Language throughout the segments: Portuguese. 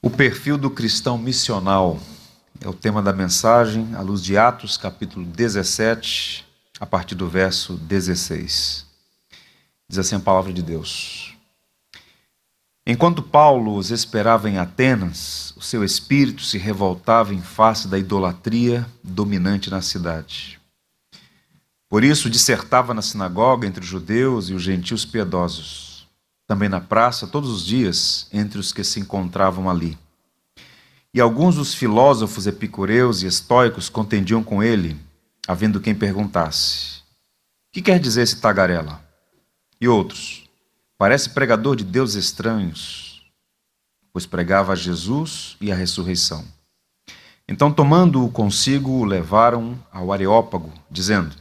O perfil do cristão missional é o tema da mensagem, à luz de Atos, capítulo 17, a partir do verso 16. Diz assim a palavra de Deus. Enquanto Paulo os esperava em Atenas, o seu espírito se revoltava em face da idolatria dominante na cidade. Por isso dissertava na sinagoga entre os judeus e os gentios piedosos também na praça, todos os dias, entre os que se encontravam ali. E alguns dos filósofos epicureus e estoicos contendiam com ele, havendo quem perguntasse: Que quer dizer esse tagarela? E outros: Parece pregador de deuses estranhos, pois pregava a Jesus e a ressurreição. Então, tomando-o consigo, o levaram ao Areópago, dizendo: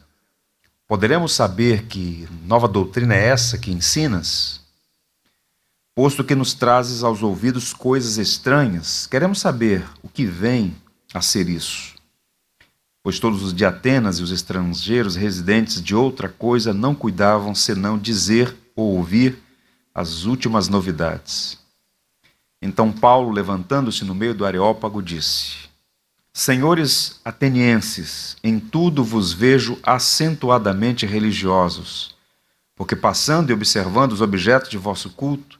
Poderemos saber que nova doutrina é essa que ensinas? Posto que nos trazes aos ouvidos coisas estranhas, queremos saber o que vem a ser isso. Pois todos os de Atenas e os estrangeiros residentes de outra coisa não cuidavam senão dizer ou ouvir as últimas novidades. Então Paulo, levantando-se no meio do Areópago, disse: Senhores atenienses, em tudo vos vejo acentuadamente religiosos, porque passando e observando os objetos de vosso culto,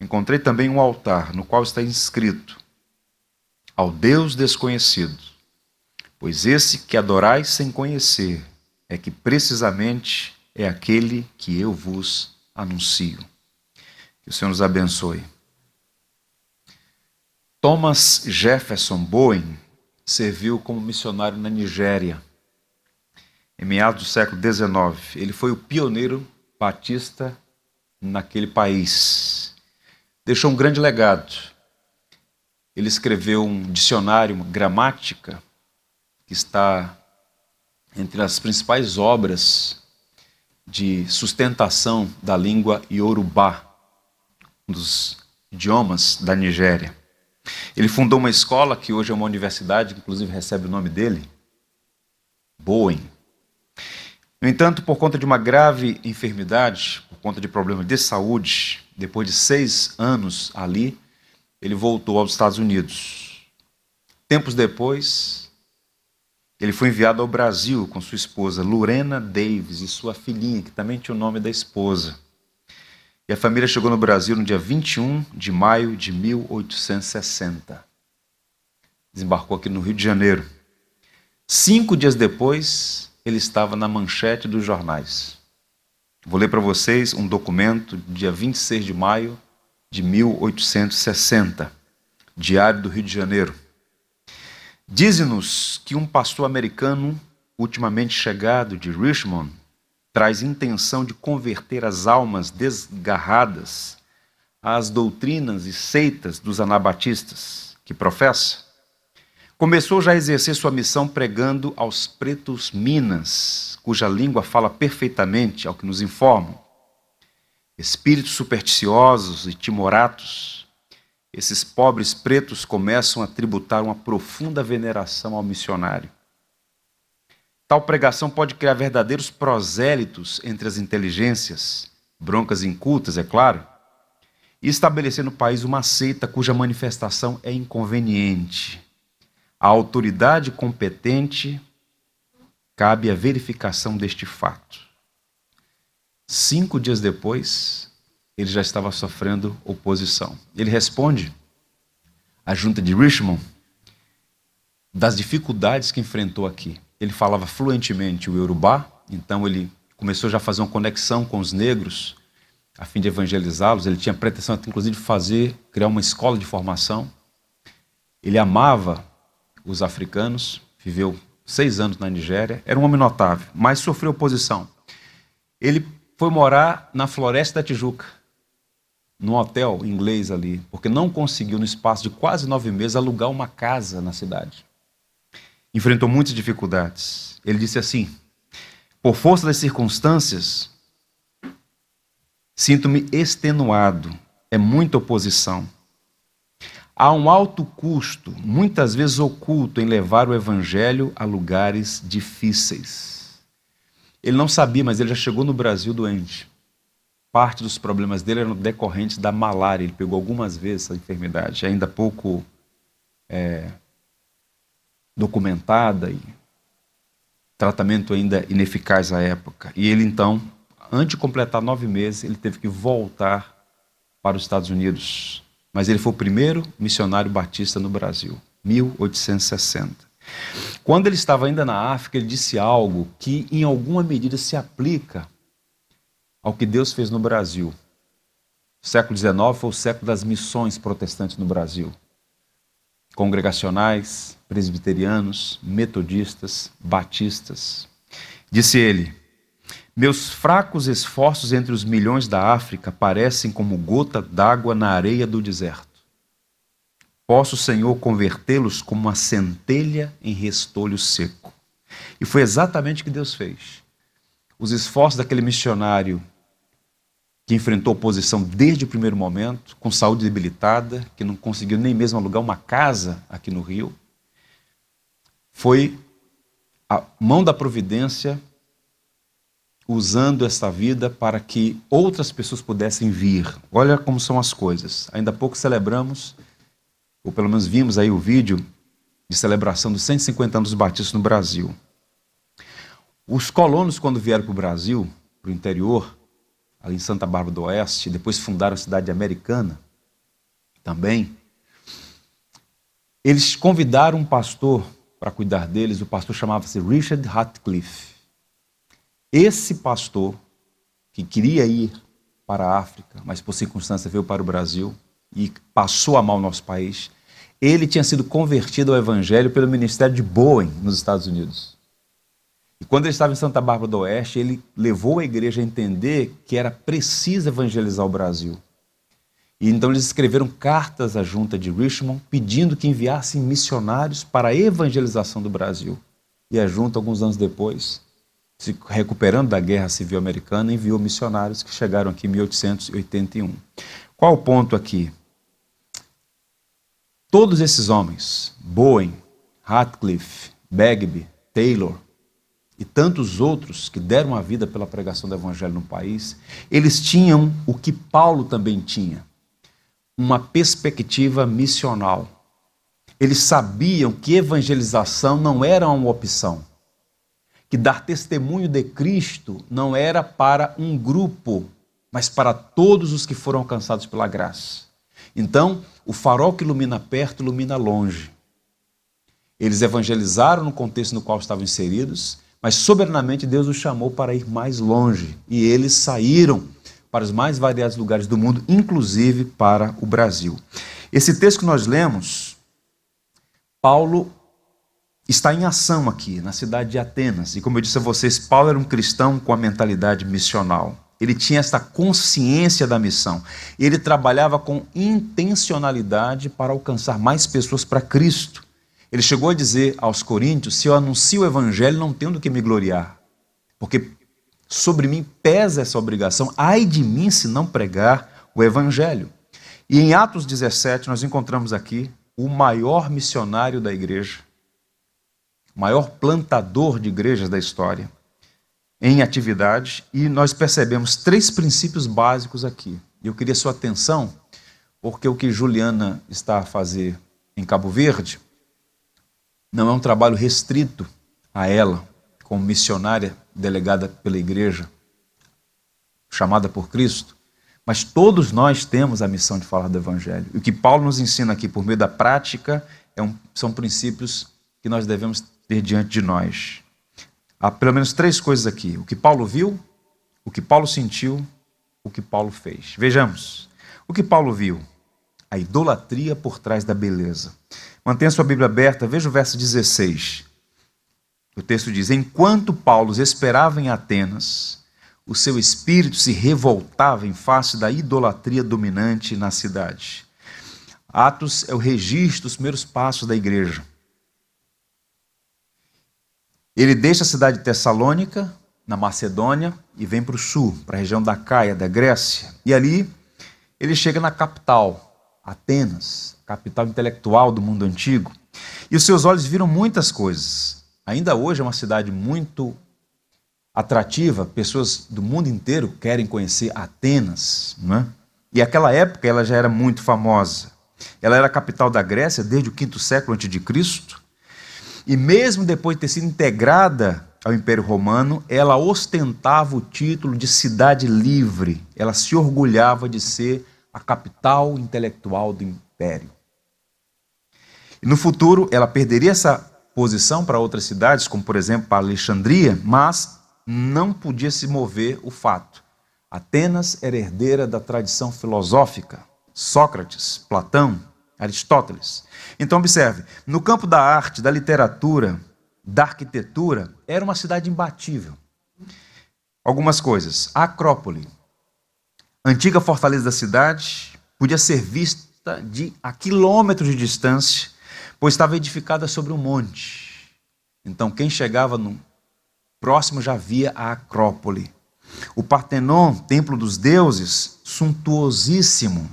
Encontrei também um altar no qual está inscrito: Ao Deus desconhecido. Pois esse que adorais sem conhecer é que precisamente é aquele que eu vos anuncio. Que o Senhor nos abençoe. Thomas Jefferson Bowen serviu como missionário na Nigéria em meados do século XIX. Ele foi o pioneiro batista naquele país deixou um grande legado. Ele escreveu um dicionário, uma gramática, que está entre as principais obras de sustentação da língua iorubá, um dos idiomas da Nigéria. Ele fundou uma escola que hoje é uma universidade, que inclusive recebe o nome dele, Boeing. No entanto, por conta de uma grave enfermidade, por conta de problemas de saúde, depois de seis anos ali, ele voltou aos Estados Unidos. Tempos depois, ele foi enviado ao Brasil com sua esposa Lorena Davis e sua filhinha, que também tinha o nome da esposa. E a família chegou no Brasil no dia 21 de maio de 1860. Desembarcou aqui no Rio de Janeiro. Cinco dias depois, ele estava na manchete dos jornais. Vou ler para vocês um documento, dia 26 de maio de 1860, Diário do Rio de Janeiro. Diz-nos que um pastor americano, ultimamente chegado de Richmond, traz intenção de converter as almas desgarradas às doutrinas e seitas dos anabatistas que professa Começou já a exercer sua missão pregando aos pretos Minas, cuja língua fala perfeitamente, ao que nos informam. Espíritos supersticiosos e timoratos, esses pobres pretos começam a tributar uma profunda veneração ao missionário. Tal pregação pode criar verdadeiros prosélitos entre as inteligências, broncas incultas, é claro, e estabelecer no país uma seita cuja manifestação é inconveniente a autoridade competente cabe a verificação deste fato. Cinco dias depois, ele já estava sofrendo oposição. Ele responde à junta de Richmond das dificuldades que enfrentou aqui. Ele falava fluentemente o Yorubá, então ele começou já a fazer uma conexão com os negros a fim de evangelizá-los. Ele tinha pretensão, inclusive, de fazer, criar uma escola de formação. Ele amava os africanos, viveu seis anos na Nigéria, era um homem notável, mas sofreu oposição. Ele foi morar na Floresta da Tijuca, num hotel inglês ali, porque não conseguiu, no espaço de quase nove meses, alugar uma casa na cidade. Enfrentou muitas dificuldades. Ele disse assim: por força das circunstâncias, sinto-me extenuado, é muita oposição. Há um alto custo, muitas vezes oculto, em levar o evangelho a lugares difíceis. Ele não sabia, mas ele já chegou no Brasil doente. parte dos problemas dele eram decorrentes da malária. Ele pegou algumas vezes essa enfermidade, ainda pouco é, documentada e tratamento ainda ineficaz à época. E ele então, antes de completar nove meses, ele teve que voltar para os Estados Unidos. Mas ele foi o primeiro missionário batista no Brasil, 1860. Quando ele estava ainda na África, ele disse algo que, em alguma medida, se aplica ao que Deus fez no Brasil. O século XIX foi o século das missões protestantes no Brasil. Congregacionais, presbiterianos, metodistas, batistas. Disse ele: Meus fracos esforços entre os milhões da África parecem como gota d'água na areia do deserto. Posso, Senhor, convertê-los como uma centelha em restolho seco. E foi exatamente o que Deus fez. Os esforços daquele missionário que enfrentou oposição desde o primeiro momento, com saúde debilitada, que não conseguiu nem mesmo alugar uma casa aqui no Rio, foi a mão da providência usando esta vida para que outras pessoas pudessem vir. Olha como são as coisas. Ainda há pouco celebramos, ou pelo menos vimos aí o vídeo de celebração dos 150 anos dos batistas no Brasil. Os colonos, quando vieram para o Brasil, para o interior, ali em Santa Bárbara do Oeste, depois fundaram a cidade americana também. Eles convidaram um pastor para cuidar deles, o pastor chamava-se Richard Ratcliffe. Esse pastor, que queria ir para a África, mas por circunstância veio para o Brasil e passou a mal nosso país, ele tinha sido convertido ao Evangelho pelo ministério de Bowen, nos Estados Unidos. E quando ele estava em Santa Bárbara do Oeste, ele levou a igreja a entender que era preciso evangelizar o Brasil. E então eles escreveram cartas à junta de Richmond pedindo que enviassem missionários para a evangelização do Brasil. E a junta, alguns anos depois, se recuperando da Guerra Civil Americana, enviou missionários que chegaram aqui em 1881. Qual o ponto aqui? Todos esses homens, Bowen, Ratcliffe, Bagby, Taylor, e tantos outros que deram a vida pela pregação do evangelho no país, eles tinham o que Paulo também tinha, uma perspectiva missional. Eles sabiam que evangelização não era uma opção, que dar testemunho de Cristo não era para um grupo, mas para todos os que foram alcançados pela graça. Então, o farol que ilumina perto ilumina longe. Eles evangelizaram no contexto no qual estavam inseridos, mas soberanamente Deus os chamou para ir mais longe e eles saíram para os mais variados lugares do mundo, inclusive para o Brasil. Esse texto que nós lemos, Paulo está em ação aqui, na cidade de Atenas. E como eu disse a vocês, Paulo era um cristão com a mentalidade missional. Ele tinha esta consciência da missão. Ele trabalhava com intencionalidade para alcançar mais pessoas para Cristo. Ele chegou a dizer aos coríntios: se eu anuncio o evangelho, não tenho do que me gloriar, porque sobre mim pesa essa obrigação, ai de mim se não pregar o evangelho. E em Atos 17, nós encontramos aqui o maior missionário da igreja, maior plantador de igrejas da história, em atividade, e nós percebemos três princípios básicos aqui. Eu queria sua atenção, porque o que Juliana está a fazer em Cabo Verde não é um trabalho restrito a ela, como missionária delegada pela igreja, chamada por Cristo, mas todos nós temos a missão de falar do Evangelho. E o que Paulo nos ensina aqui por meio da prática é um, são princípios que nós devemos ter diante de nós. Há pelo menos três coisas aqui: o que Paulo viu, o que Paulo sentiu, o que Paulo fez. Vejamos. O que Paulo viu? A idolatria por trás da beleza. Mantenha sua Bíblia aberta, veja o verso 16. O texto diz: Enquanto Paulo esperava em Atenas, o seu espírito se revoltava em face da idolatria dominante na cidade. Atos é o registro dos primeiros passos da igreja. Ele deixa a cidade de Tessalônica, na Macedônia, e vem para o sul, para a região da Caia, da Grécia. E ali ele chega na capital, Atenas, capital intelectual do mundo antigo, e os seus olhos viram muitas coisas. Ainda hoje é uma cidade muito atrativa, pessoas do mundo inteiro querem conhecer Atenas, não é? E aquela época ela já era muito famosa. Ela era a capital da Grécia desde o quinto século antes de Cristo. E mesmo depois de ter sido integrada ao Império Romano, ela ostentava o título de cidade livre. Ela se orgulhava de ser a capital intelectual do império. E no futuro, ela perderia essa posição para outras cidades, como por exemplo para Alexandria, mas não podia se mover o fato. Atenas era herdeira da tradição filosófica. Sócrates, Platão, Aristóteles. Então, observe: no campo da arte, da literatura, da arquitetura, era uma cidade imbatível. Algumas coisas. A Acrópole, antiga fortaleza da cidade, podia ser vista de a quilômetros de distância, pois estava edificada sobre um monte. Então, quem chegava no próximo já via a Acrópole. O Partenon, templo dos deuses, suntuosíssimo,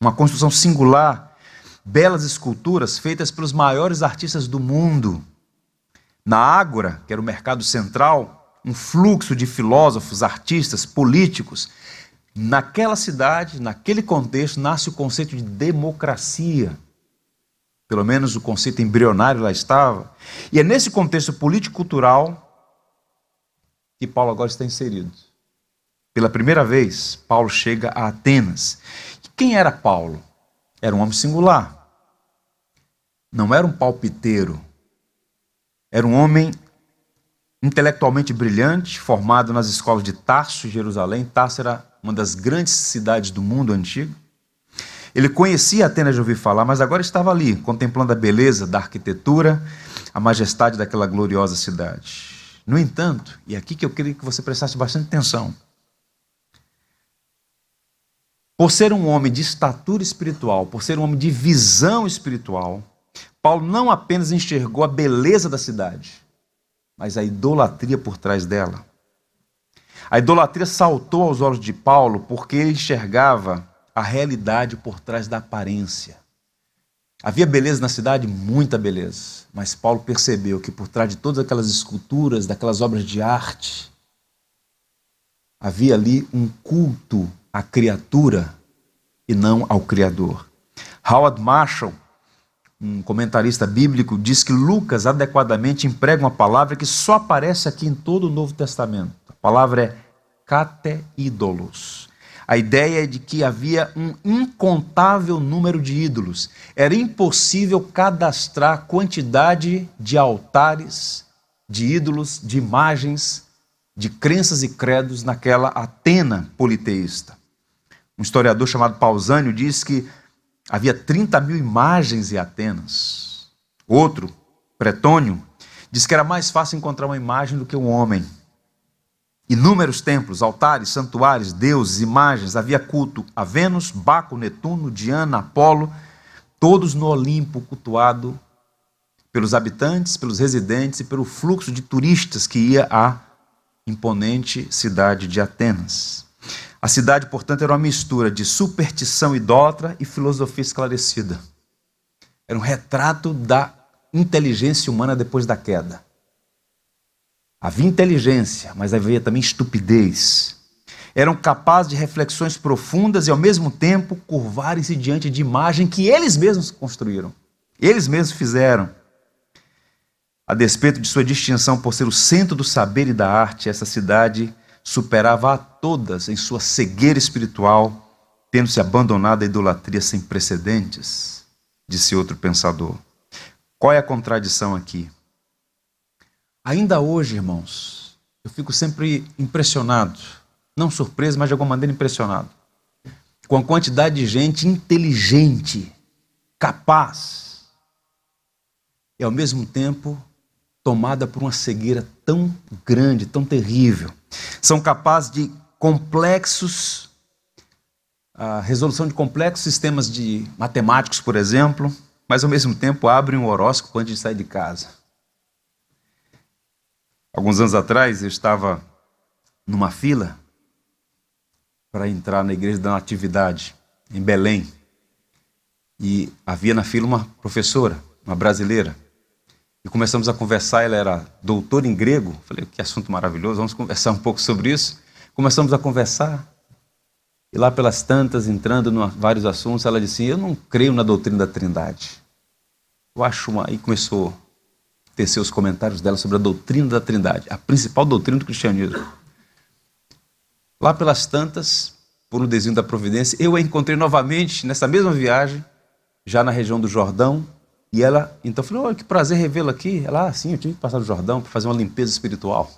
uma construção singular, belas esculturas feitas pelos maiores artistas do mundo. Na Ágora, que era o mercado central, um fluxo de filósofos, artistas, políticos. Naquela cidade, naquele contexto, nasce o conceito de democracia. Pelo menos o conceito embrionário lá estava. E é nesse contexto político-cultural que Paulo agora está inserido. Pela primeira vez, Paulo chega a Atenas. Quem era Paulo? Era um homem singular. Não era um palpiteiro. Era um homem intelectualmente brilhante, formado nas escolas de Tarso, Jerusalém. Tarso era uma das grandes cidades do mundo antigo. Ele conhecia Atenas de ouvir falar, mas agora estava ali, contemplando a beleza da arquitetura, a majestade daquela gloriosa cidade. No entanto, e é aqui que eu queria que você prestasse bastante atenção, por ser um homem de estatura espiritual, por ser um homem de visão espiritual, Paulo não apenas enxergou a beleza da cidade, mas a idolatria por trás dela. A idolatria saltou aos olhos de Paulo porque ele enxergava a realidade por trás da aparência. Havia beleza na cidade? Muita beleza. Mas Paulo percebeu que por trás de todas aquelas esculturas, daquelas obras de arte, havia ali um culto à criatura e não ao Criador. Howard Marshall, um comentarista bíblico, diz que Lucas adequadamente emprega uma palavra que só aparece aqui em todo o Novo Testamento. A palavra é cateídolos. A ideia é de que havia um incontável número de ídolos. Era impossível cadastrar a quantidade de altares, de ídolos, de imagens, de crenças e credos naquela Atena politeísta. Um historiador chamado Pausânio diz que havia 30 mil imagens em Atenas. Outro, Pretônio, diz que era mais fácil encontrar uma imagem do que um homem. Inúmeros templos, altares, santuários, deuses, imagens, havia culto a Vênus, Baco, Netuno, Diana, Apolo, todos no Olimpo, cultuado pelos habitantes, pelos residentes e pelo fluxo de turistas que ia à imponente cidade de Atenas. A cidade, portanto, era uma mistura de superstição idólatra e filosofia esclarecida. Era um retrato da inteligência humana depois da queda. Havia inteligência, mas havia também estupidez. Eram capazes de reflexões profundas e, ao mesmo tempo, curvarem-se diante de imagem que eles mesmos construíram. Eles mesmos fizeram. A despeito de sua distinção por ser o centro do saber e da arte, essa cidade superava a todas em sua cegueira espiritual, tendo se abandonado a idolatria sem precedentes, disse outro pensador. Qual é a contradição aqui? Ainda hoje, irmãos, eu fico sempre impressionado, não surpreso, mas de alguma maneira impressionado, com a quantidade de gente inteligente, capaz, e ao mesmo tempo tomada por uma cegueira tão grande, tão terrível. São capazes de complexos, a resolução de complexos sistemas de matemáticos, por exemplo, mas ao mesmo tempo abrem um horóscopo antes de sair de casa. Alguns anos atrás eu estava numa fila para entrar na igreja da Natividade, em Belém. E havia na fila uma professora, uma brasileira. E começamos a conversar. Ela era doutora em grego. Falei, que assunto maravilhoso, vamos conversar um pouco sobre isso. Começamos a conversar. E lá pelas tantas, entrando em vários assuntos, ela disse: Eu não creio na doutrina da Trindade. Eu acho uma. Aí começou a tecer os comentários dela sobre a doutrina da Trindade, a principal doutrina do cristianismo. Lá pelas tantas, por um desenho da providência, eu a encontrei novamente nessa mesma viagem, já na região do Jordão, e ela, então, falou: oh, que prazer revê-la aqui. Ela, ah, sim, eu tive que passar no Jordão para fazer uma limpeza espiritual.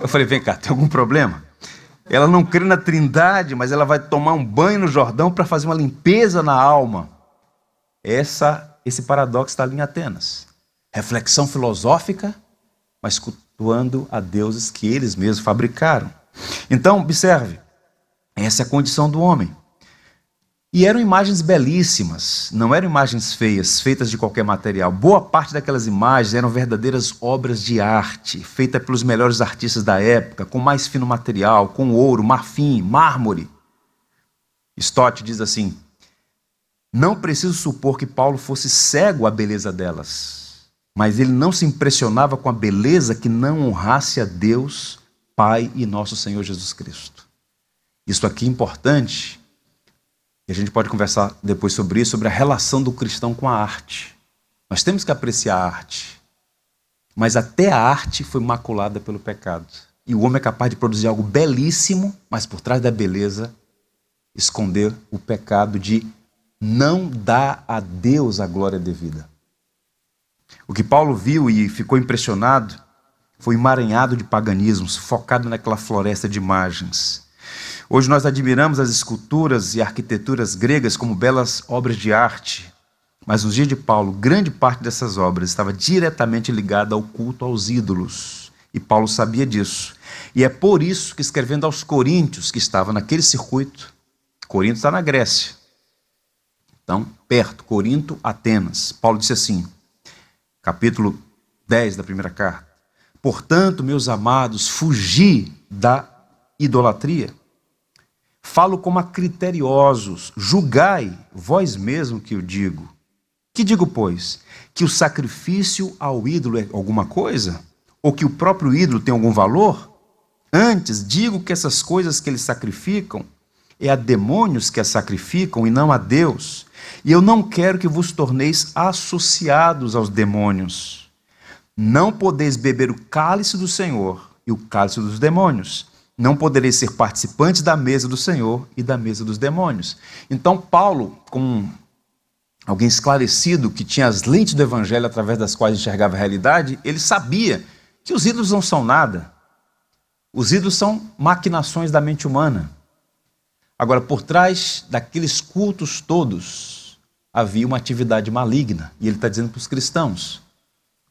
Eu falei: vem cá, tem algum problema? Ela não crê na Trindade, mas ela vai tomar um banho no Jordão para fazer uma limpeza na alma. Essa, esse paradoxo está ali em Atenas. Reflexão filosófica, mas cultuando a deuses que eles mesmos fabricaram. Então, observe, essa é a condição do homem. E eram imagens belíssimas, não eram imagens feias, feitas de qualquer material. Boa parte daquelas imagens eram verdadeiras obras de arte, feitas pelos melhores artistas da época, com mais fino material, com ouro, marfim, mármore. Stott diz assim: Não preciso supor que Paulo fosse cego à beleza delas, mas ele não se impressionava com a beleza que não honrasse a Deus, Pai e nosso Senhor Jesus Cristo. Isso aqui é importante e a gente pode conversar depois sobre isso, sobre a relação do cristão com a arte. Nós temos que apreciar a arte. Mas até a arte foi maculada pelo pecado. E o homem é capaz de produzir algo belíssimo, mas por trás da beleza, esconder o pecado de não dar a Deus a glória devida. O que Paulo viu e ficou impressionado foi emaranhado de paganismos, focado naquela floresta de imagens. Hoje nós admiramos as esculturas e arquiteturas gregas como belas obras de arte, mas nos dias de Paulo, grande parte dessas obras estava diretamente ligada ao culto aos ídolos. E Paulo sabia disso. E é por isso que, escrevendo aos Coríntios, que estava naquele circuito, Corinto está na Grécia. Então, perto, Corinto, Atenas. Paulo disse assim, capítulo 10 da primeira carta: Portanto, meus amados, fugi da idolatria. Falo como a criteriosos, julgai vós mesmo que eu digo. Que digo, pois? Que o sacrifício ao ídolo é alguma coisa? Ou que o próprio ídolo tem algum valor? Antes, digo que essas coisas que eles sacrificam é a demônios que as sacrificam e não a Deus. E eu não quero que vos torneis associados aos demônios. Não podeis beber o cálice do Senhor e o cálice dos demônios não podereis ser participantes da mesa do Senhor e da mesa dos demônios. Então, Paulo, como alguém esclarecido que tinha as lentes do evangelho através das quais enxergava a realidade, ele sabia que os ídolos não são nada. Os ídolos são maquinações da mente humana. Agora, por trás daqueles cultos todos, havia uma atividade maligna. E ele está dizendo para os cristãos: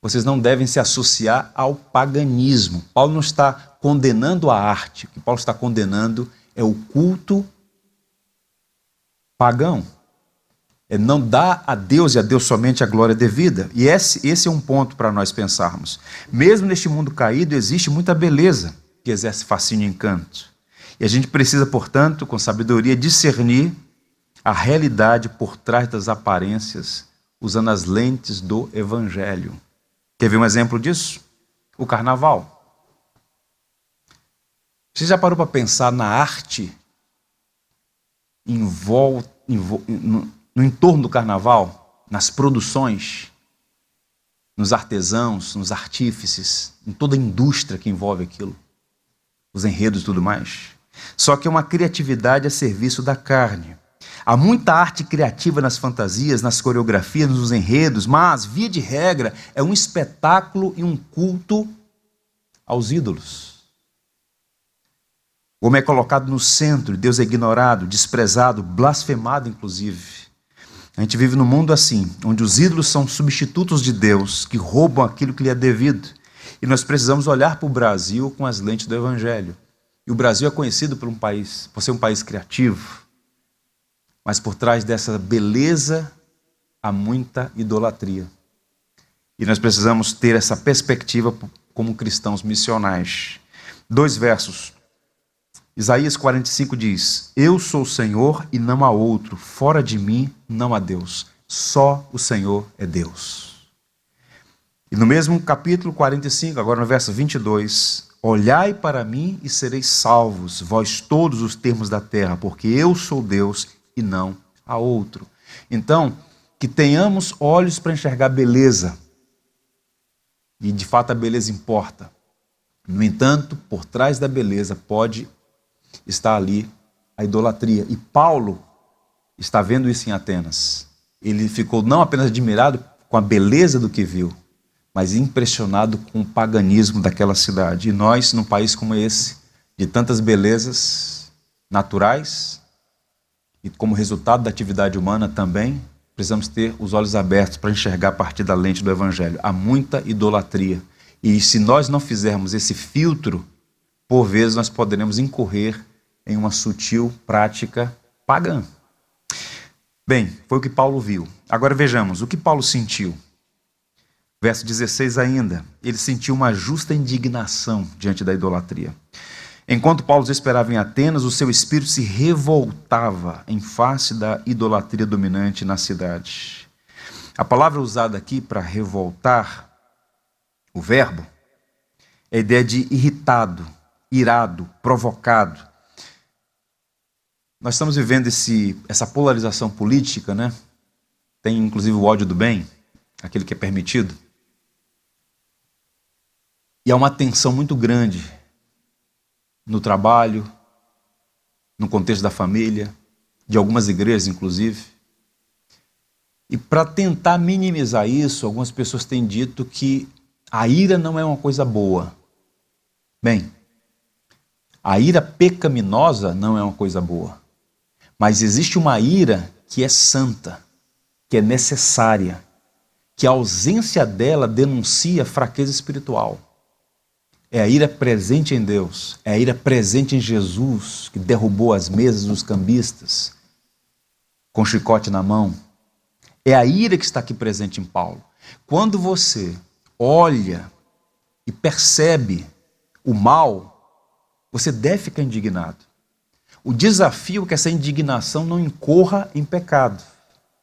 vocês não devem se associar ao paganismo. Paulo não está condenando a arte. O que Paulo está condenando é o culto pagão. É não dar a Deus e a Deus somente a glória devida. E esse, esse é um ponto para nós pensarmos. Mesmo neste mundo caído, existe muita beleza que exerce fascínio e encanto. E a gente precisa, portanto, com sabedoria, discernir a realidade por trás das aparências, usando as lentes do Evangelho. Quer ver um exemplo disso? O carnaval. Você já parou para pensar na arte em volta, em, no, no entorno do carnaval, nas produções, nos artesãos, nos artífices, em toda a indústria que envolve aquilo, os enredos e tudo mais? Só que é uma criatividade a serviço da carne. Há muita arte criativa nas fantasias, nas coreografias, nos enredos, mas, via de regra, é um espetáculo e um culto aos ídolos. O homem é colocado no centro, Deus é ignorado, desprezado, blasfemado, inclusive. A gente vive num mundo assim, onde os ídolos são substitutos de Deus, que roubam aquilo que lhe é devido. E nós precisamos olhar para o Brasil com as lentes do Evangelho. E o Brasil é conhecido por um país, por ser um país criativo, mas por trás dessa beleza há muita idolatria. E nós precisamos ter essa perspectiva como cristãos missionais. Dois versos. Isaías 45 diz: Eu sou o Senhor e não há outro, fora de mim não há Deus, só o Senhor é Deus. E no mesmo capítulo 45, agora no verso 22, Olhai para mim e sereis salvos, vós todos os termos da terra, porque eu sou Deus e não há outro. Então, que tenhamos olhos para enxergar beleza. E de fato a beleza importa. No entanto, por trás da beleza pode estar ali a idolatria. E Paulo está vendo isso em Atenas. Ele ficou não apenas admirado com a beleza do que viu, mas impressionado com o paganismo daquela cidade. E nós, num país como esse, de tantas belezas naturais, e como resultado da atividade humana também, precisamos ter os olhos abertos para enxergar a partir da lente do Evangelho. Há muita idolatria. E se nós não fizermos esse filtro, por vezes nós poderemos incorrer em uma sutil prática pagã. Bem, foi o que Paulo viu. Agora vejamos o que Paulo sentiu. Verso 16 ainda, ele sentiu uma justa indignação diante da idolatria. Enquanto Paulo esperava em Atenas, o seu espírito se revoltava em face da idolatria dominante na cidade. A palavra usada aqui para revoltar, o verbo, é a ideia de irritado, irado, provocado. Nós estamos vivendo esse, essa polarização política, né? Tem inclusive o ódio do bem, aquele que é permitido. E há uma tensão muito grande no trabalho, no contexto da família, de algumas igrejas, inclusive. E para tentar minimizar isso, algumas pessoas têm dito que a ira não é uma coisa boa. Bem, a ira pecaminosa não é uma coisa boa. Mas existe uma ira que é santa, que é necessária, que a ausência dela denuncia fraqueza espiritual. É a ira presente em Deus, é a ira presente em Jesus, que derrubou as mesas dos cambistas com chicote na mão. É a ira que está aqui presente em Paulo. Quando você olha e percebe o mal, você deve ficar indignado. O desafio é que essa indignação não incorra em pecado.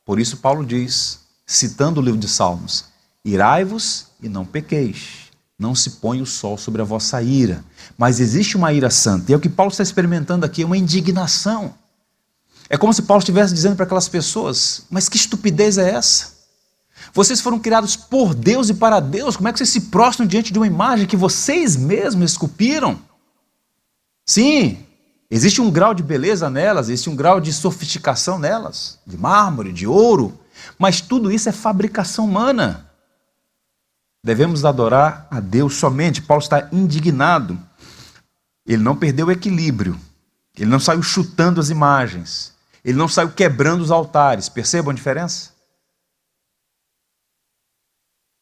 Por isso, Paulo diz, citando o livro de Salmos: Irai-vos e não pequeis não se põe o sol sobre a vossa ira. Mas existe uma ira santa. E é o que Paulo está experimentando aqui, é uma indignação. É como se Paulo estivesse dizendo para aquelas pessoas: Mas que estupidez é essa? Vocês foram criados por Deus e para Deus. Como é que vocês se prostram diante de uma imagem que vocês mesmos esculpiram? Sim, existe um grau de beleza nelas, existe um grau de sofisticação nelas, de mármore, de ouro, mas tudo isso é fabricação humana. Devemos adorar a Deus somente. Paulo está indignado. Ele não perdeu o equilíbrio. Ele não saiu chutando as imagens. Ele não saiu quebrando os altares. Percebam a diferença?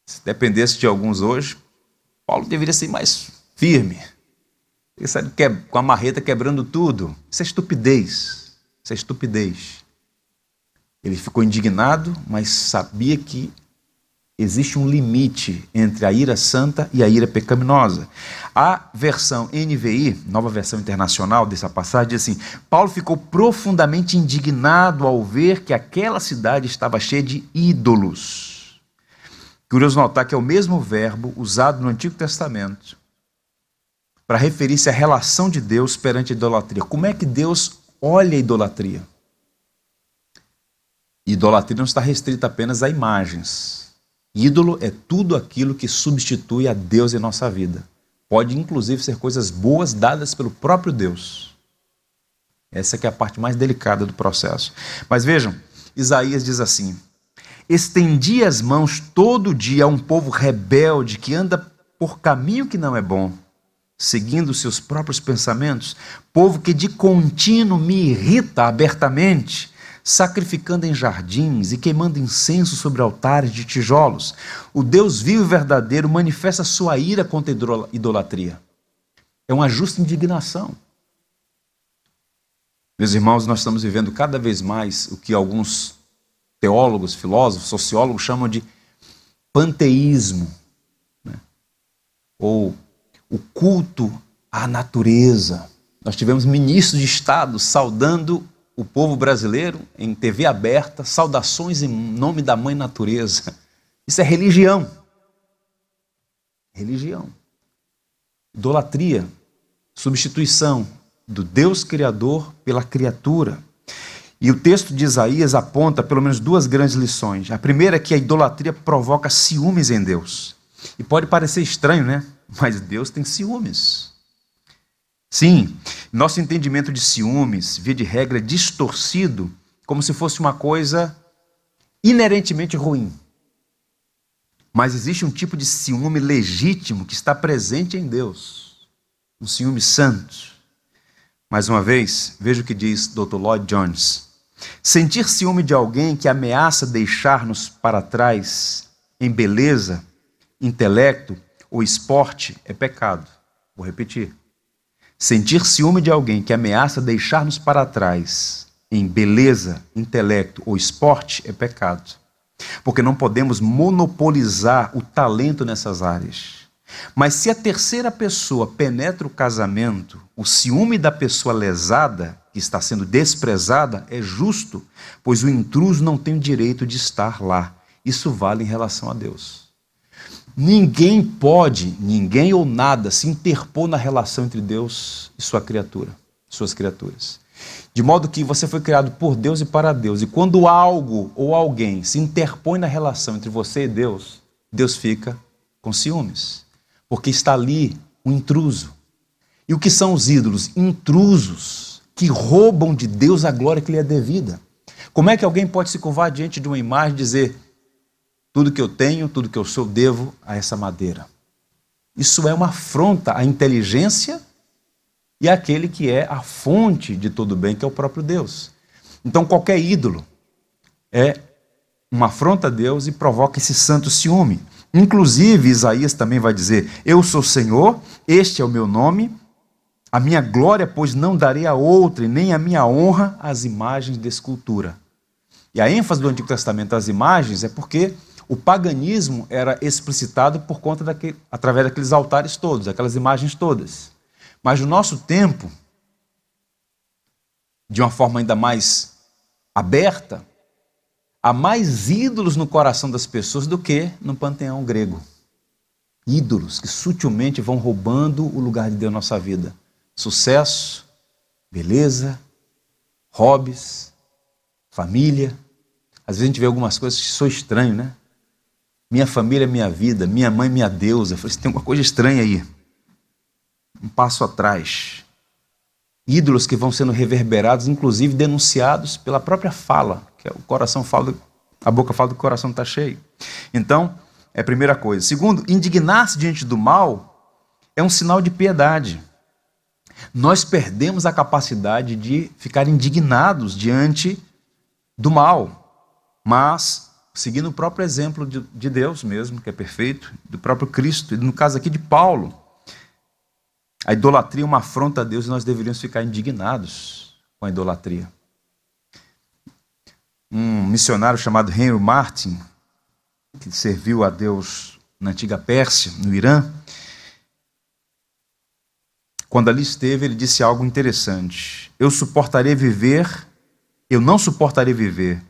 Se dependesse de alguns hoje, Paulo deveria ser mais firme. Ele saiu com a marreta quebrando tudo. Isso é estupidez. Isso é estupidez. Ele ficou indignado, mas sabia que existe um limite entre a ira santa e a ira pecaminosa. A versão NVI, nova versão internacional dessa passagem, diz assim: Paulo ficou profundamente indignado ao ver que aquela cidade estava cheia de ídolos. Curioso notar que é o mesmo verbo usado no Antigo Testamento para referir-se à relação de Deus perante a idolatria. Como é que Deus olha a idolatria? Idolatria não está restrita apenas a imagens Ídolo é tudo aquilo que substitui a Deus em nossa vida. Pode inclusive ser coisas boas dadas pelo próprio Deus. Essa é a parte mais delicada do processo. Mas vejam, Isaías diz assim: Estendi as mãos todo dia a um povo rebelde que anda por caminho que não é bom, seguindo seus próprios pensamentos, povo que de contínuo me irrita abertamente sacrificando em jardins e queimando incenso sobre altares de tijolos. O Deus vivo e verdadeiro manifesta sua ira contra a idolatria. É uma justa indignação. Meus irmãos, nós estamos vivendo cada vez mais o que alguns teólogos, filósofos, sociólogos chamam de panteísmo, né? ou o culto à natureza. Nós tivemos ministros de Estado saudando o povo brasileiro em TV aberta, saudações em nome da mãe natureza. Isso é religião. religião. Idolatria, substituição do Deus Criador pela criatura. E o texto de Isaías aponta pelo menos duas grandes lições. A primeira é que a idolatria provoca ciúmes em Deus. E pode parecer estranho, né? Mas Deus tem ciúmes. Sim, nosso entendimento de ciúmes, via de regra, é distorcido, como se fosse uma coisa inerentemente ruim. Mas existe um tipo de ciúme legítimo que está presente em Deus, um ciúme santo. Mais uma vez, veja o que diz Dr. Lloyd Jones. Sentir ciúme de alguém que ameaça deixar-nos para trás em beleza, intelecto ou esporte é pecado. Vou repetir. Sentir ciúme de alguém que ameaça deixar-nos para trás em beleza, intelecto ou esporte é pecado. Porque não podemos monopolizar o talento nessas áreas. Mas se a terceira pessoa penetra o casamento, o ciúme da pessoa lesada, que está sendo desprezada, é justo, pois o intruso não tem o direito de estar lá. Isso vale em relação a Deus. Ninguém pode, ninguém ou nada, se interpor na relação entre Deus e sua criatura, suas criaturas. De modo que você foi criado por Deus e para Deus. E quando algo ou alguém se interpõe na relação entre você e Deus, Deus fica com ciúmes. Porque está ali um intruso. E o que são os ídolos? Intrusos que roubam de Deus a glória que lhe é devida. Como é que alguém pode se curvar diante de uma imagem e dizer: tudo que eu tenho, tudo que eu sou, devo a essa madeira. Isso é uma afronta à inteligência e àquele que é a fonte de todo bem, que é o próprio Deus. Então, qualquer ídolo é uma afronta a Deus e provoca esse santo ciúme. Inclusive, Isaías também vai dizer: Eu sou Senhor, este é o meu nome, a minha glória, pois não darei a outra, nem a minha honra às imagens de escultura. E a ênfase do Antigo Testamento às imagens é porque o paganismo era explicitado por conta daquele, através daqueles altares todos, aquelas imagens todas. Mas no nosso tempo, de uma forma ainda mais aberta, há mais ídolos no coração das pessoas do que no panteão grego. Ídolos que sutilmente vão roubando o lugar de Deus na nossa vida. Sucesso, beleza, hobbies, família. Às vezes a gente vê algumas coisas que são estranho, né? Minha família é minha vida, minha mãe minha deusa. Eu falei, tem uma coisa estranha aí. Um passo atrás. Ídolos que vão sendo reverberados, inclusive denunciados pela própria fala, que é o coração fala, a boca fala do coração está cheio. Então, é a primeira coisa. Segundo, indignar-se diante do mal é um sinal de piedade. Nós perdemos a capacidade de ficar indignados diante do mal, mas seguindo o próprio exemplo de, de Deus mesmo, que é perfeito, do próprio Cristo, e no caso aqui de Paulo. A idolatria é uma afronta a Deus e nós deveríamos ficar indignados com a idolatria. Um missionário chamado Henry Martin, que serviu a Deus na antiga Pérsia, no Irã, quando ali esteve, ele disse algo interessante. Eu suportarei viver, eu não suportarei viver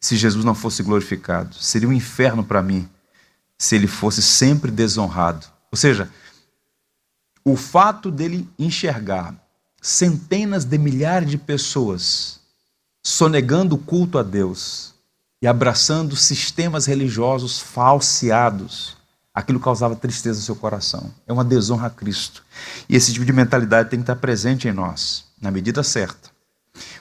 se Jesus não fosse glorificado. Seria um inferno para mim se ele fosse sempre desonrado. Ou seja, o fato dele enxergar centenas de milhares de pessoas sonegando o culto a Deus e abraçando sistemas religiosos falseados, aquilo causava tristeza no seu coração. É uma desonra a Cristo. E esse tipo de mentalidade tem que estar presente em nós, na medida certa.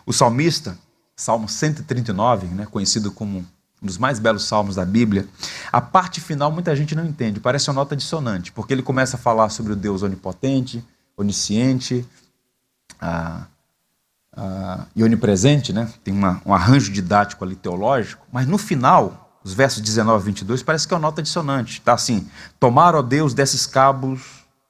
O salmista, Salmo 139, né, conhecido como um dos mais belos salmos da Bíblia, a parte final muita gente não entende, parece uma nota dissonante, porque ele começa a falar sobre o Deus onipotente, onisciente ah, ah, e onipresente, né? tem uma, um arranjo didático ali teológico, mas no final, os versos 19 e 22, parece que é uma nota dissonante. Está assim: Tomar, ó Deus, desses cabos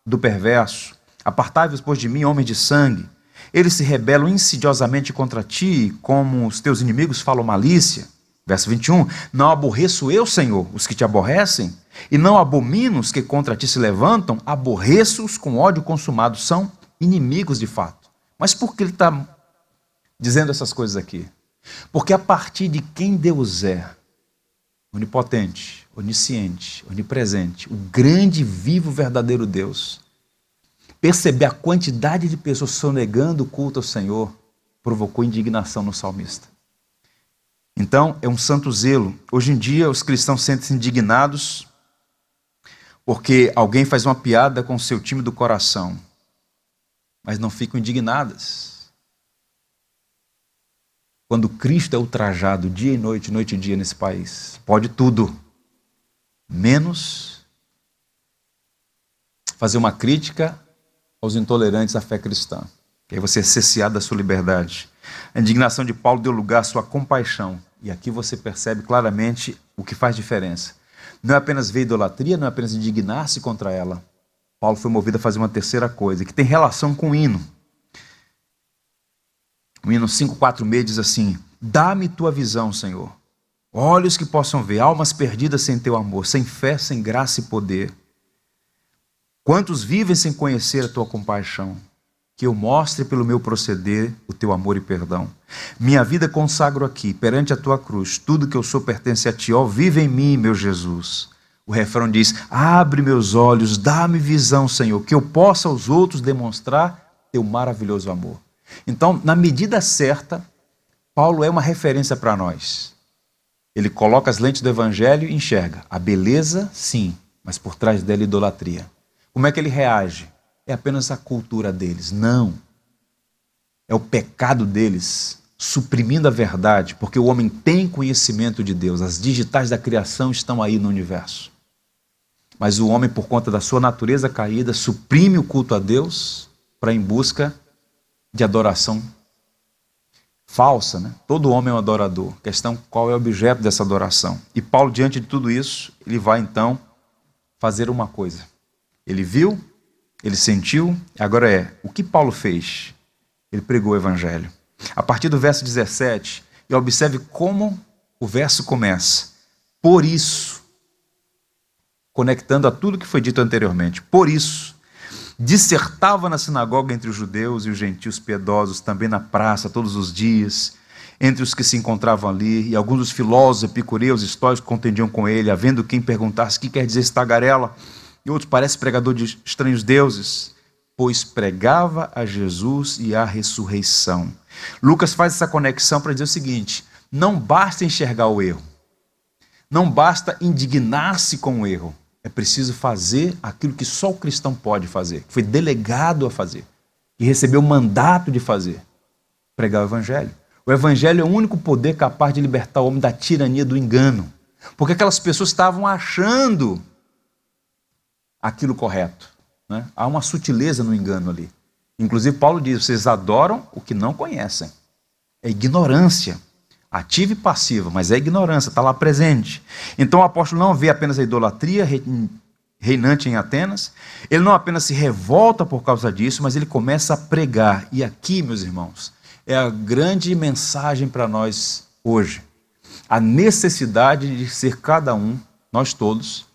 do perverso, apartai-vos, pois, de mim, homem de sangue eles se rebelam insidiosamente contra ti, como os teus inimigos falam malícia. Verso 21, não aborreço eu, Senhor, os que te aborrecem, e não abomino os que contra ti se levantam, aborreço-os com ódio consumado, são inimigos de fato. Mas por que ele está dizendo essas coisas aqui? Porque a partir de quem Deus é, onipotente, onisciente, onipresente, o grande, vivo, verdadeiro Deus, perceber a quantidade de pessoas sonegando o culto ao Senhor, provocou indignação no salmista. Então, é um santo zelo. Hoje em dia, os cristãos sentem-se indignados porque alguém faz uma piada com o seu time do coração, mas não ficam indignadas. Quando Cristo é ultrajado dia e noite, noite e dia nesse país, pode tudo, menos fazer uma crítica aos intolerantes à fé cristã. E aí você é cesseado da sua liberdade. A indignação de Paulo deu lugar à sua compaixão. E aqui você percebe claramente o que faz diferença. Não é apenas ver idolatria, não é apenas indignar-se contra ela. Paulo foi movido a fazer uma terceira coisa, que tem relação com o hino. O hino 546 diz assim: Dá-me tua visão, Senhor. Olhos que possam ver, almas perdidas sem teu amor, sem fé, sem graça e poder. Quantos vivem sem conhecer a tua compaixão? que eu mostre pelo meu proceder o teu amor e perdão. Minha vida consagro aqui, perante a tua cruz, tudo que eu sou pertence a ti, ó, vive em mim, meu Jesus. O refrão diz: Abre meus olhos, dá-me visão, Senhor, que eu possa aos outros demonstrar teu maravilhoso amor. Então, na medida certa, Paulo é uma referência para nós. Ele coloca as lentes do evangelho e enxerga a beleza, sim, mas por trás dela idolatria. Como é que ele reage? é apenas a cultura deles. Não. É o pecado deles suprimindo a verdade, porque o homem tem conhecimento de Deus. As digitais da criação estão aí no universo. Mas o homem, por conta da sua natureza caída, suprime o culto a Deus para em busca de adoração falsa, né? Todo homem é um adorador. A questão qual é o objeto dessa adoração? E Paulo, diante de tudo isso, ele vai então fazer uma coisa. Ele viu ele sentiu, agora é, o que Paulo fez? Ele pregou o evangelho. A partir do verso 17, e observe como o verso começa. Por isso, conectando a tudo que foi dito anteriormente, por isso, dissertava na sinagoga entre os judeus e os gentios piedosos, também na praça, todos os dias, entre os que se encontravam ali, e alguns dos filósofos, epicureus, históricos contendiam com ele, havendo quem perguntasse o que quer dizer esse tagarela e outros parece pregador de estranhos deuses, pois pregava a Jesus e a ressurreição. Lucas faz essa conexão para dizer o seguinte: não basta enxergar o erro, não basta indignar-se com o erro, é preciso fazer aquilo que só o cristão pode fazer, que foi delegado a fazer, que recebeu o mandato de fazer: pregar o evangelho. O evangelho é o único poder capaz de libertar o homem da tirania do engano. Porque aquelas pessoas estavam achando aquilo correto. Né? Há uma sutileza no engano ali. Inclusive, Paulo diz: vocês adoram o que não conhecem. É ignorância. Ativa e passiva, mas é ignorância, está lá presente. Então o apóstolo não vê apenas a idolatria reinante em Atenas, ele não apenas se revolta por causa disso, mas ele começa a pregar. E aqui, meus irmãos, é a grande mensagem para nós hoje. A necessidade de ser cada um, nós todos,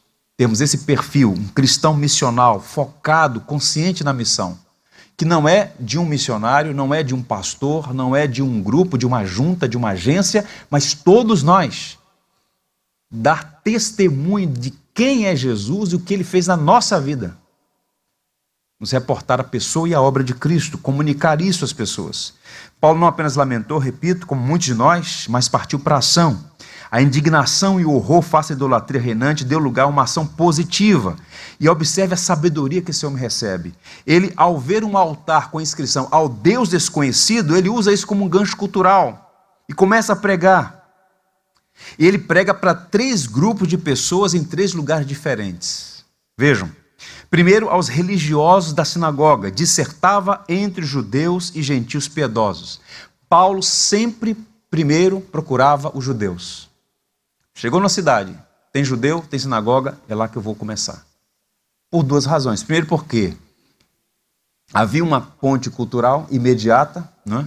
temos esse perfil, um cristão missional, focado, consciente na missão, que não é de um missionário, não é de um pastor, não é de um grupo, de uma junta, de uma agência, mas todos nós dar testemunho de quem é Jesus e o que ele fez na nossa vida. Nos reportar a pessoa e a obra de Cristo, comunicar isso às pessoas. Paulo não apenas lamentou, repito, como muitos de nós, mas partiu para a ação. A indignação e o horror face à idolatria reinante deu lugar a uma ação positiva. E observe a sabedoria que esse homem recebe. Ele, ao ver um altar com a inscrição ao Deus desconhecido, ele usa isso como um gancho cultural e começa a pregar. E ele prega para três grupos de pessoas em três lugares diferentes. Vejam. Primeiro, aos religiosos da sinagoga, dissertava entre judeus e gentios piedosos. Paulo sempre primeiro procurava os judeus. Chegou na cidade, tem judeu, tem sinagoga, é lá que eu vou começar. Por duas razões. Primeiro, porque havia uma ponte cultural imediata né,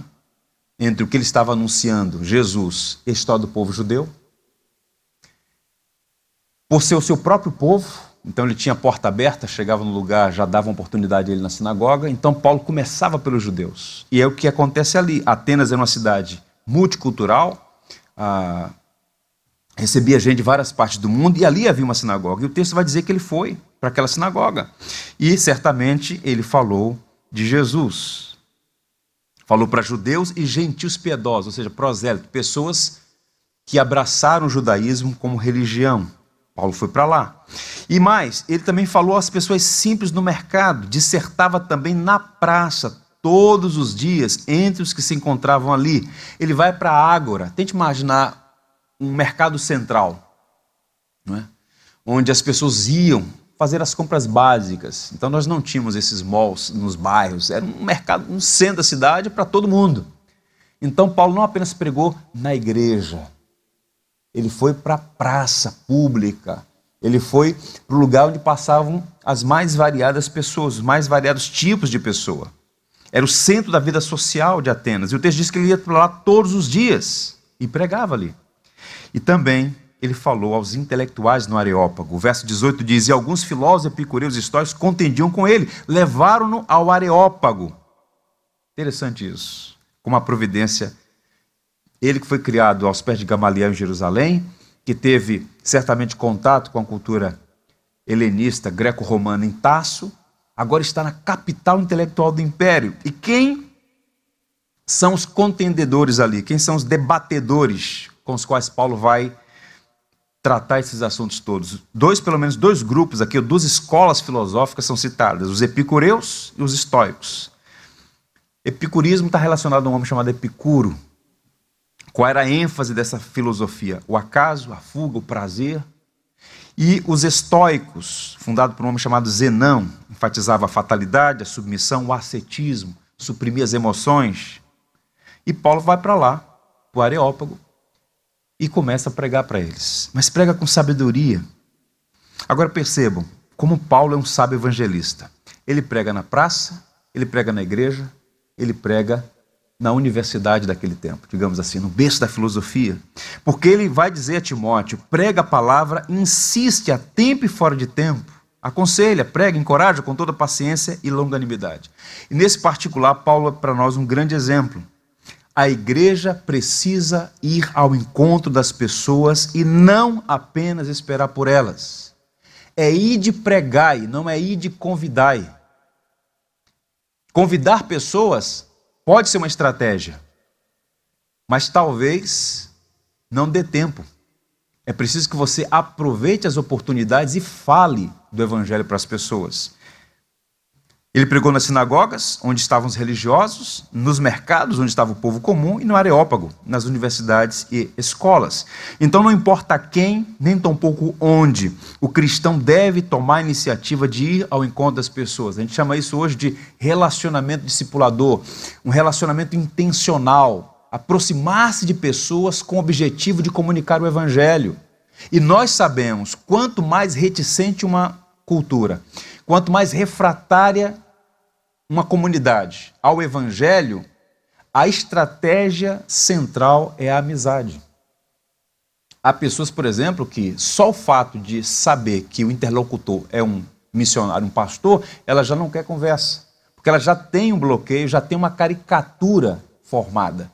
entre o que ele estava anunciando, Jesus, e a história do povo judeu. Por ser o seu próprio povo, então ele tinha a porta aberta, chegava no lugar, já dava uma oportunidade a ele na sinagoga. Então Paulo começava pelos judeus. E é o que acontece ali. Atenas é uma cidade multicultural. Ah, recebia gente de várias partes do mundo e ali havia uma sinagoga. E o texto vai dizer que ele foi para aquela sinagoga. E certamente ele falou de Jesus. Falou para judeus e gentios piedosos, ou seja, prosélitos, pessoas que abraçaram o judaísmo como religião. Paulo foi para lá. E mais, ele também falou às pessoas simples no mercado, dissertava também na praça, todos os dias, entre os que se encontravam ali. Ele vai para a Ágora. Tente imaginar um mercado central, é? onde as pessoas iam fazer as compras básicas. Então nós não tínhamos esses malls nos bairros, era um mercado, um centro da cidade para todo mundo. Então Paulo não apenas pregou na igreja, ele foi para a praça pública, ele foi para o lugar onde passavam as mais variadas pessoas, os mais variados tipos de pessoa. Era o centro da vida social de Atenas. E o texto diz que ele ia para lá todos os dias e pregava ali. E também ele falou aos intelectuais no Areópago. O verso 18 diz: E alguns filósofos epicureus históricos contendiam com ele, levaram-no ao Areópago. Interessante isso. Com uma providência ele que foi criado aos pés de Gamaliel em Jerusalém, que teve certamente contato com a cultura helenista greco-romana em Tasso, agora está na capital intelectual do império. E quem são os contendedores ali? Quem são os debatedores com os quais Paulo vai tratar esses assuntos todos? Dois, pelo menos dois grupos aqui, duas escolas filosóficas são citadas: os epicureus e os estoicos. Epicurismo está relacionado a um homem chamado Epicuro, qual era a ênfase dessa filosofia? O acaso, a fuga, o prazer. E os estoicos, fundado por um homem chamado Zenão, enfatizava a fatalidade, a submissão, o ascetismo, suprimia as emoções. E Paulo vai para lá, para o Areópago, e começa a pregar para eles. Mas prega com sabedoria. Agora percebam como Paulo é um sábio evangelista. Ele prega na praça, ele prega na igreja, ele prega na universidade daquele tempo, digamos assim, no berço da filosofia. Porque ele vai dizer a Timóteo: prega a palavra, insiste a tempo e fora de tempo, aconselha, prega, encoraja com toda paciência e longanimidade. E nesse particular, Paulo é para nós um grande exemplo. A igreja precisa ir ao encontro das pessoas e não apenas esperar por elas. É ir de pregai, não é ir de convidai. Convidar pessoas Pode ser uma estratégia, mas talvez não dê tempo. É preciso que você aproveite as oportunidades e fale do Evangelho para as pessoas. Ele pregou nas sinagogas, onde estavam os religiosos, nos mercados, onde estava o povo comum, e no Areópago, nas universidades e escolas. Então, não importa quem, nem tampouco onde, o cristão deve tomar a iniciativa de ir ao encontro das pessoas. A gente chama isso hoje de relacionamento discipulador, um relacionamento intencional, aproximar-se de pessoas com o objetivo de comunicar o Evangelho. E nós sabemos, quanto mais reticente uma cultura, quanto mais refratária uma comunidade ao evangelho, a estratégia central é a amizade. Há pessoas, por exemplo, que só o fato de saber que o interlocutor é um missionário, um pastor, ela já não quer conversa. Porque ela já tem um bloqueio, já tem uma caricatura formada.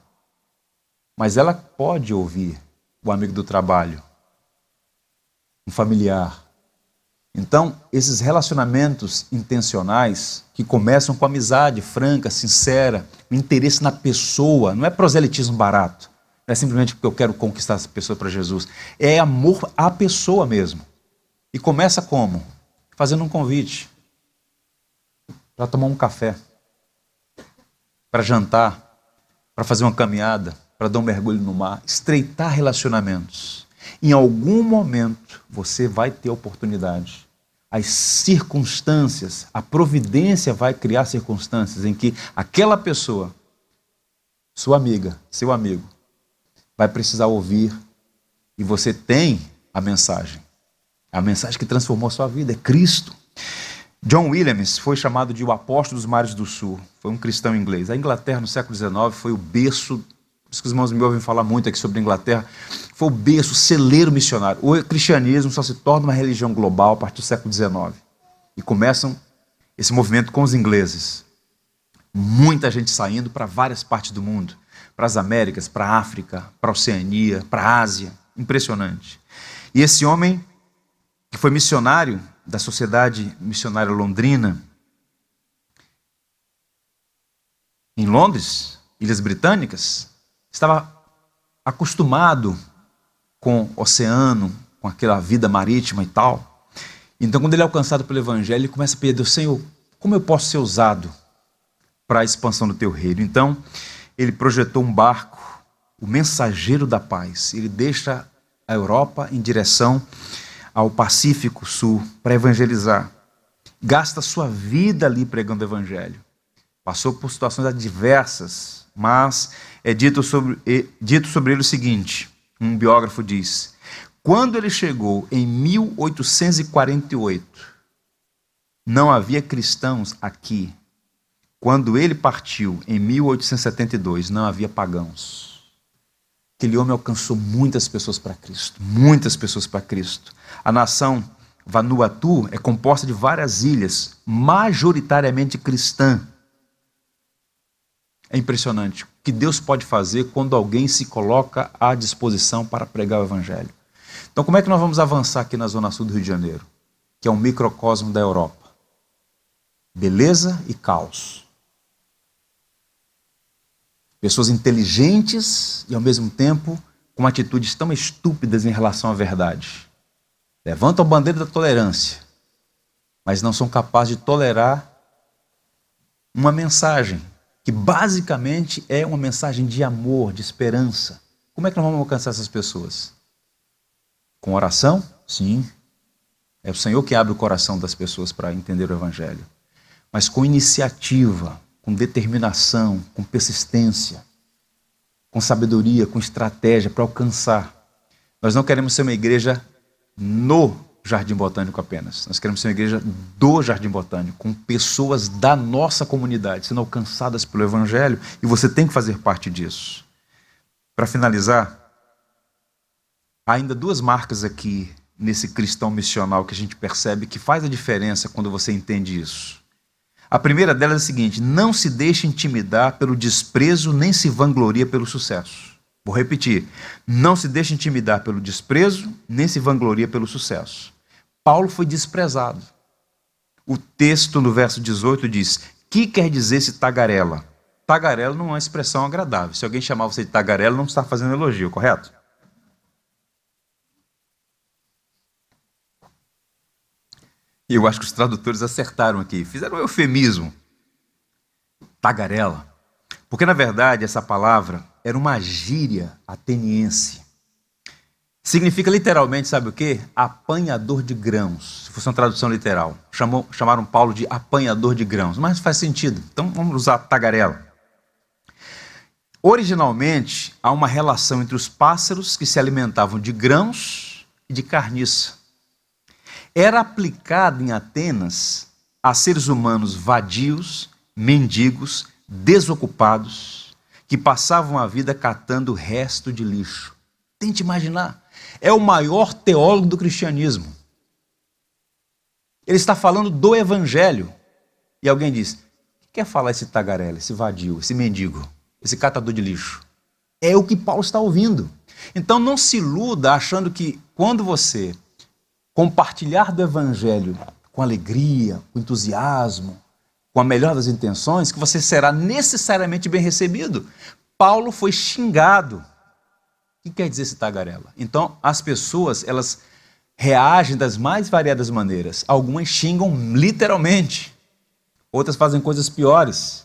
Mas ela pode ouvir o amigo do trabalho, um familiar, então, esses relacionamentos intencionais, que começam com amizade franca, sincera, interesse na pessoa, não é proselitismo barato, não é simplesmente porque eu quero conquistar essa pessoa para Jesus, é amor à pessoa mesmo. E começa como? Fazendo um convite para tomar um café, para jantar, para fazer uma caminhada, para dar um mergulho no mar, estreitar relacionamentos. Em algum momento você vai ter oportunidade. As circunstâncias, a providência vai criar circunstâncias em que aquela pessoa, sua amiga, seu amigo, vai precisar ouvir e você tem a mensagem. A mensagem que transformou sua vida é Cristo. John Williams foi chamado de o apóstolo dos mares do sul. Foi um cristão inglês. A Inglaterra, no século XIX, foi o berço por isso que os irmãos me ouvem falar muito aqui sobre a Inglaterra, foi o berço, o celeiro missionário. O cristianismo só se torna uma religião global a partir do século XIX. E começam esse movimento com os ingleses. Muita gente saindo para várias partes do mundo, para as Américas, para a África, para a Oceania, para a Ásia. impressionante. E esse homem, que foi missionário da Sociedade Missionária Londrina, em Londres, Ilhas Britânicas, estava acostumado com o oceano, com aquela vida marítima e tal. Então, quando ele é alcançado pelo Evangelho, ele começa a pedir a Deus, Senhor, como eu posso ser usado para a expansão do teu reino? Então, ele projetou um barco, o mensageiro da paz. Ele deixa a Europa em direção ao Pacífico Sul para evangelizar. Gasta sua vida ali pregando o evangelho. Passou por situações adversas, mas é dito sobre, é dito sobre ele o seguinte: um biógrafo diz, quando ele chegou em 1848, não havia cristãos aqui. Quando ele partiu em 1872, não havia pagãos. Aquele homem alcançou muitas pessoas para Cristo, muitas pessoas para Cristo. A nação Vanuatu é composta de várias ilhas, majoritariamente cristã. É impressionante que Deus pode fazer quando alguém se coloca à disposição para pregar o Evangelho. Então, como é que nós vamos avançar aqui na Zona Sul do Rio de Janeiro, que é um microcosmo da Europa? Beleza e caos. Pessoas inteligentes e, ao mesmo tempo, com atitudes tão estúpidas em relação à verdade. Levantam a bandeira da tolerância, mas não são capazes de tolerar uma mensagem que basicamente é uma mensagem de amor, de esperança. Como é que nós vamos alcançar essas pessoas? Com oração? Sim. É o Senhor que abre o coração das pessoas para entender o Evangelho. Mas com iniciativa, com determinação, com persistência, com sabedoria, com estratégia para alcançar. Nós não queremos ser uma igreja no Jardim Botânico apenas. Nós queremos ser uma igreja do Jardim Botânico, com pessoas da nossa comunidade sendo alcançadas pelo Evangelho e você tem que fazer parte disso. Para finalizar, há ainda duas marcas aqui nesse cristão missional que a gente percebe que faz a diferença quando você entende isso. A primeira delas é a seguinte: não se deixe intimidar pelo desprezo, nem se vangloria pelo sucesso. Vou repetir: não se deixe intimidar pelo desprezo, nem se vangloria pelo sucesso. Paulo foi desprezado. O texto no verso 18 diz: que quer dizer esse tagarela? Tagarela não é uma expressão agradável. Se alguém chamar você de tagarela, não está fazendo elogio, correto? E eu acho que os tradutores acertaram aqui, fizeram um eufemismo. Tagarela. Porque, na verdade, essa palavra era uma gíria ateniense. Significa literalmente, sabe o quê? Apanhador de grãos. Se fosse uma tradução literal. Chamou, chamaram Paulo de apanhador de grãos. Mas faz sentido. Então vamos usar tagarela. Originalmente, há uma relação entre os pássaros que se alimentavam de grãos e de carniça era aplicado em Atenas a seres humanos vadios, mendigos, desocupados, que passavam a vida catando resto de lixo. Tente imaginar. É o maior teólogo do cristianismo. Ele está falando do evangelho. E alguém diz: o que quer falar esse tagarela, esse vadio, esse mendigo, esse catador de lixo? É o que Paulo está ouvindo. Então não se iluda achando que quando você compartilhar do Evangelho com alegria, com entusiasmo, com a melhor das intenções, que você será necessariamente bem recebido. Paulo foi xingado. O que quer dizer esse tagarela? Então, as pessoas, elas reagem das mais variadas maneiras. Algumas xingam literalmente, outras fazem coisas piores.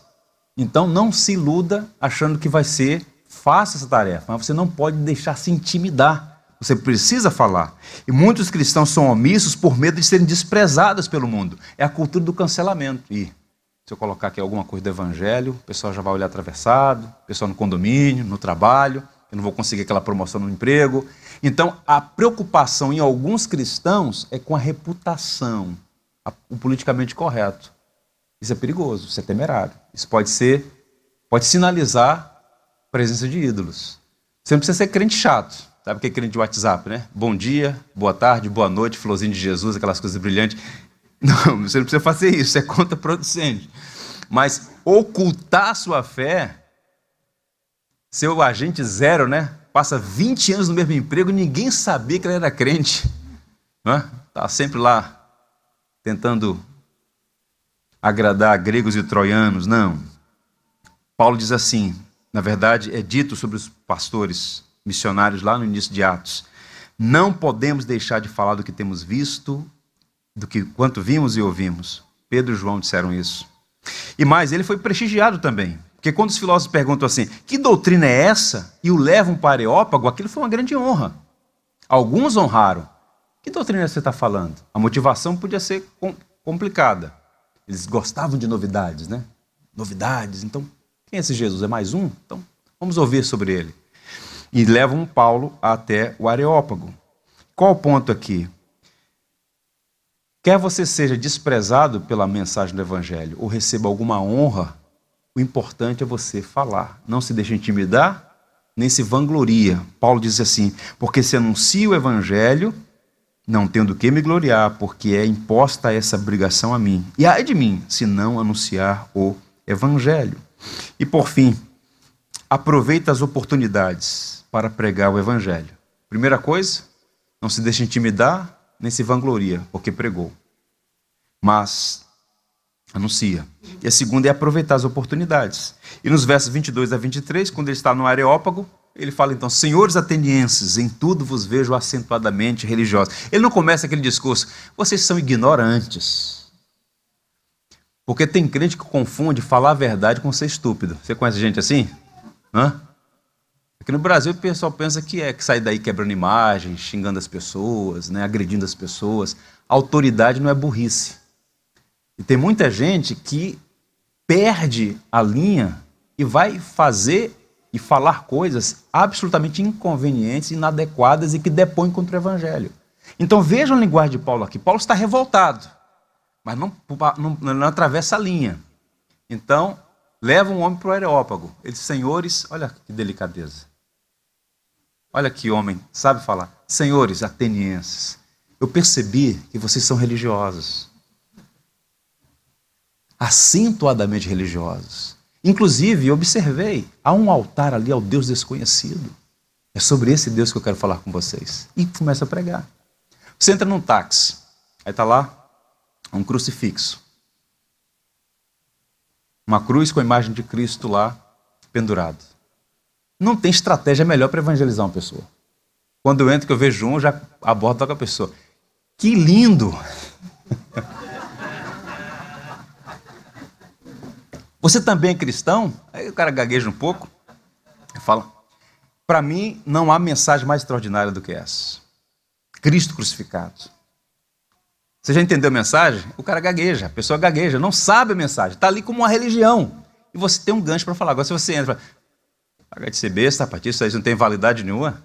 Então, não se iluda achando que vai ser fácil essa tarefa, mas você não pode deixar se intimidar. Você precisa falar. E muitos cristãos são omissos por medo de serem desprezados pelo mundo. É a cultura do cancelamento. E se eu colocar aqui alguma coisa do evangelho, o pessoal já vai olhar atravessado, o pessoal no condomínio, no trabalho, eu não vou conseguir aquela promoção no emprego. Então, a preocupação em alguns cristãos é com a reputação, o politicamente correto. Isso é perigoso, isso é temerário. Isso pode ser, pode sinalizar a presença de ídolos. Você não precisa ser crente chato. Sabe o que é crente de WhatsApp, né? Bom dia, boa tarde, boa noite, florzinho de Jesus, aquelas coisas brilhantes. Não, você não precisa fazer isso, é contraproducente. Mas ocultar a sua fé, ser o agente zero, né? passa 20 anos no mesmo emprego, ninguém sabia que ele era crente. Está né? sempre lá tentando agradar gregos e troianos. Não. Paulo diz assim: na verdade, é dito sobre os pastores missionários lá no início de Atos. Não podemos deixar de falar do que temos visto, do que quanto vimos e ouvimos. Pedro e João disseram isso. E mais, ele foi prestigiado também. Porque quando os filósofos perguntam assim, que doutrina é essa? E o levam para Areópago, aquilo foi uma grande honra. Alguns honraram. Que doutrina você está falando? A motivação podia ser complicada. Eles gostavam de novidades, né? Novidades. Então, quem é esse Jesus? É mais um? Então, vamos ouvir sobre ele. E levam Paulo até o Areópago. Qual o ponto aqui? Quer você seja desprezado pela mensagem do Evangelho ou receba alguma honra o importante é você falar. Não se deixe intimidar, nem se vangloria. Paulo diz assim: porque se anuncia o evangelho, não tenho do que me gloriar, porque é imposta essa obrigação a mim. E ai de mim, se não anunciar o evangelho. E por fim, aproveita as oportunidades para pregar o evangelho. Primeira coisa, não se deixe intimidar, nem se vangloria, porque pregou. Mas anuncia. E a segunda é aproveitar as oportunidades. E nos versos 22 a 23, quando ele está no Areópago, ele fala então: Senhores atenienses, em tudo vos vejo acentuadamente religiosos. Ele não começa aquele discurso, vocês são ignorantes. Porque tem crente que confunde falar a verdade com ser estúpido. Você conhece gente assim? Hã? Aqui no Brasil o pessoal pensa que é que sai daí quebrando imagens, xingando as pessoas, né, agredindo as pessoas. Autoridade não é burrice. E tem muita gente que perde a linha e vai fazer e falar coisas absolutamente inconvenientes, inadequadas e que depõem contra o Evangelho. Então vejam a linguagem de Paulo aqui. Paulo está revoltado, mas não, não, não atravessa a linha. Então, leva um homem para o aerópago. Ele diz, senhores, olha que delicadeza. Olha que homem, sabe falar. Senhores atenienses, eu percebi que vocês são religiosos acentuadamente religiosos. Inclusive, observei, há um altar ali ao Deus desconhecido. É sobre esse Deus que eu quero falar com vocês. E começa a pregar. Você entra num táxi, aí está lá um crucifixo. Uma cruz com a imagem de Cristo lá pendurado. Não tem estratégia melhor para evangelizar uma pessoa. Quando eu entro, que eu vejo um, já abordo com a pessoa. Que lindo! Você também é cristão? Aí o cara gagueja um pouco e fala: Para mim, não há mensagem mais extraordinária do que essa. Cristo crucificado. Você já entendeu a mensagem? O cara gagueja, a pessoa gagueja, não sabe a mensagem, está ali como uma religião. E você tem um gancho para falar. Agora, se você entra, paga de ser besta, a partir disso aí não tem validade nenhuma.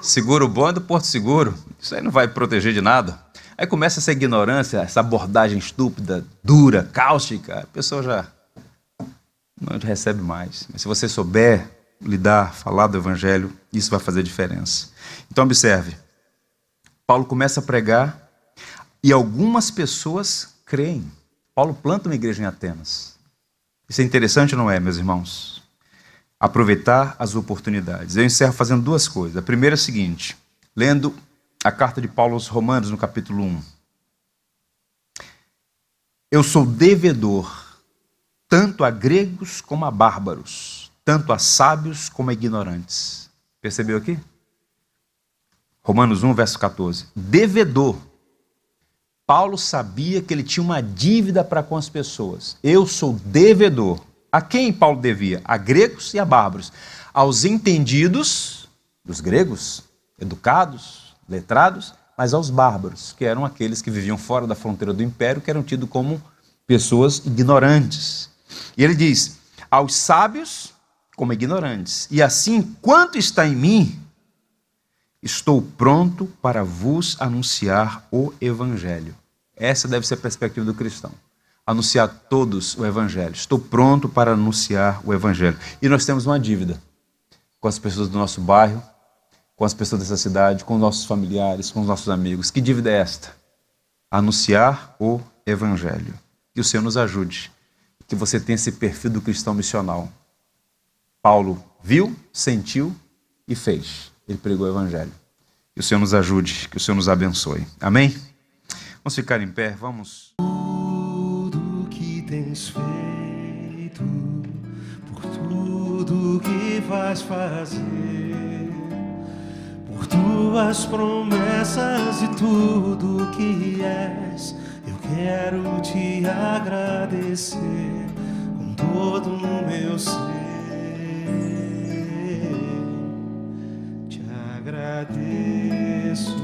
Seguro bom é do Porto Seguro. Isso aí não vai proteger de nada. Aí começa essa ignorância, essa abordagem estúpida, dura, cáustica. A pessoa já não recebe mais. Mas se você souber lidar, falar do evangelho, isso vai fazer diferença. Então observe. Paulo começa a pregar e algumas pessoas creem. Paulo planta uma igreja em Atenas. Isso é interessante, não é, meus irmãos? Aproveitar as oportunidades. Eu encerro fazendo duas coisas. A primeira é a seguinte, lendo a carta de Paulo aos Romanos, no capítulo 1. Eu sou devedor tanto a gregos como a bárbaros, tanto a sábios como a ignorantes. Percebeu aqui? Romanos 1, verso 14. Devedor. Paulo sabia que ele tinha uma dívida para com as pessoas. Eu sou devedor. A quem Paulo devia? A gregos e a bárbaros. Aos entendidos dos gregos, educados, letrados, mas aos bárbaros, que eram aqueles que viviam fora da fronteira do império, que eram tidos como pessoas ignorantes. E ele diz: aos sábios como ignorantes. E assim, quanto está em mim, estou pronto para vos anunciar o evangelho. Essa deve ser a perspectiva do cristão. Anunciar a todos o evangelho. Estou pronto para anunciar o evangelho. E nós temos uma dívida com as pessoas do nosso bairro, com as pessoas dessa cidade, com os nossos familiares, com os nossos amigos. Que dívida é esta? Anunciar o evangelho. Que o Senhor nos ajude que você tenha esse perfil do cristão missional. Paulo viu, sentiu e fez. Ele pregou o Evangelho. Que o Senhor nos ajude, que o Senhor nos abençoe. Amém? Vamos ficar em pé, vamos. Tudo que tens feito, por tudo que vais fazer, por tuas promessas e tudo que és, quero te agradecer com todo o meu ser. Te agradeço,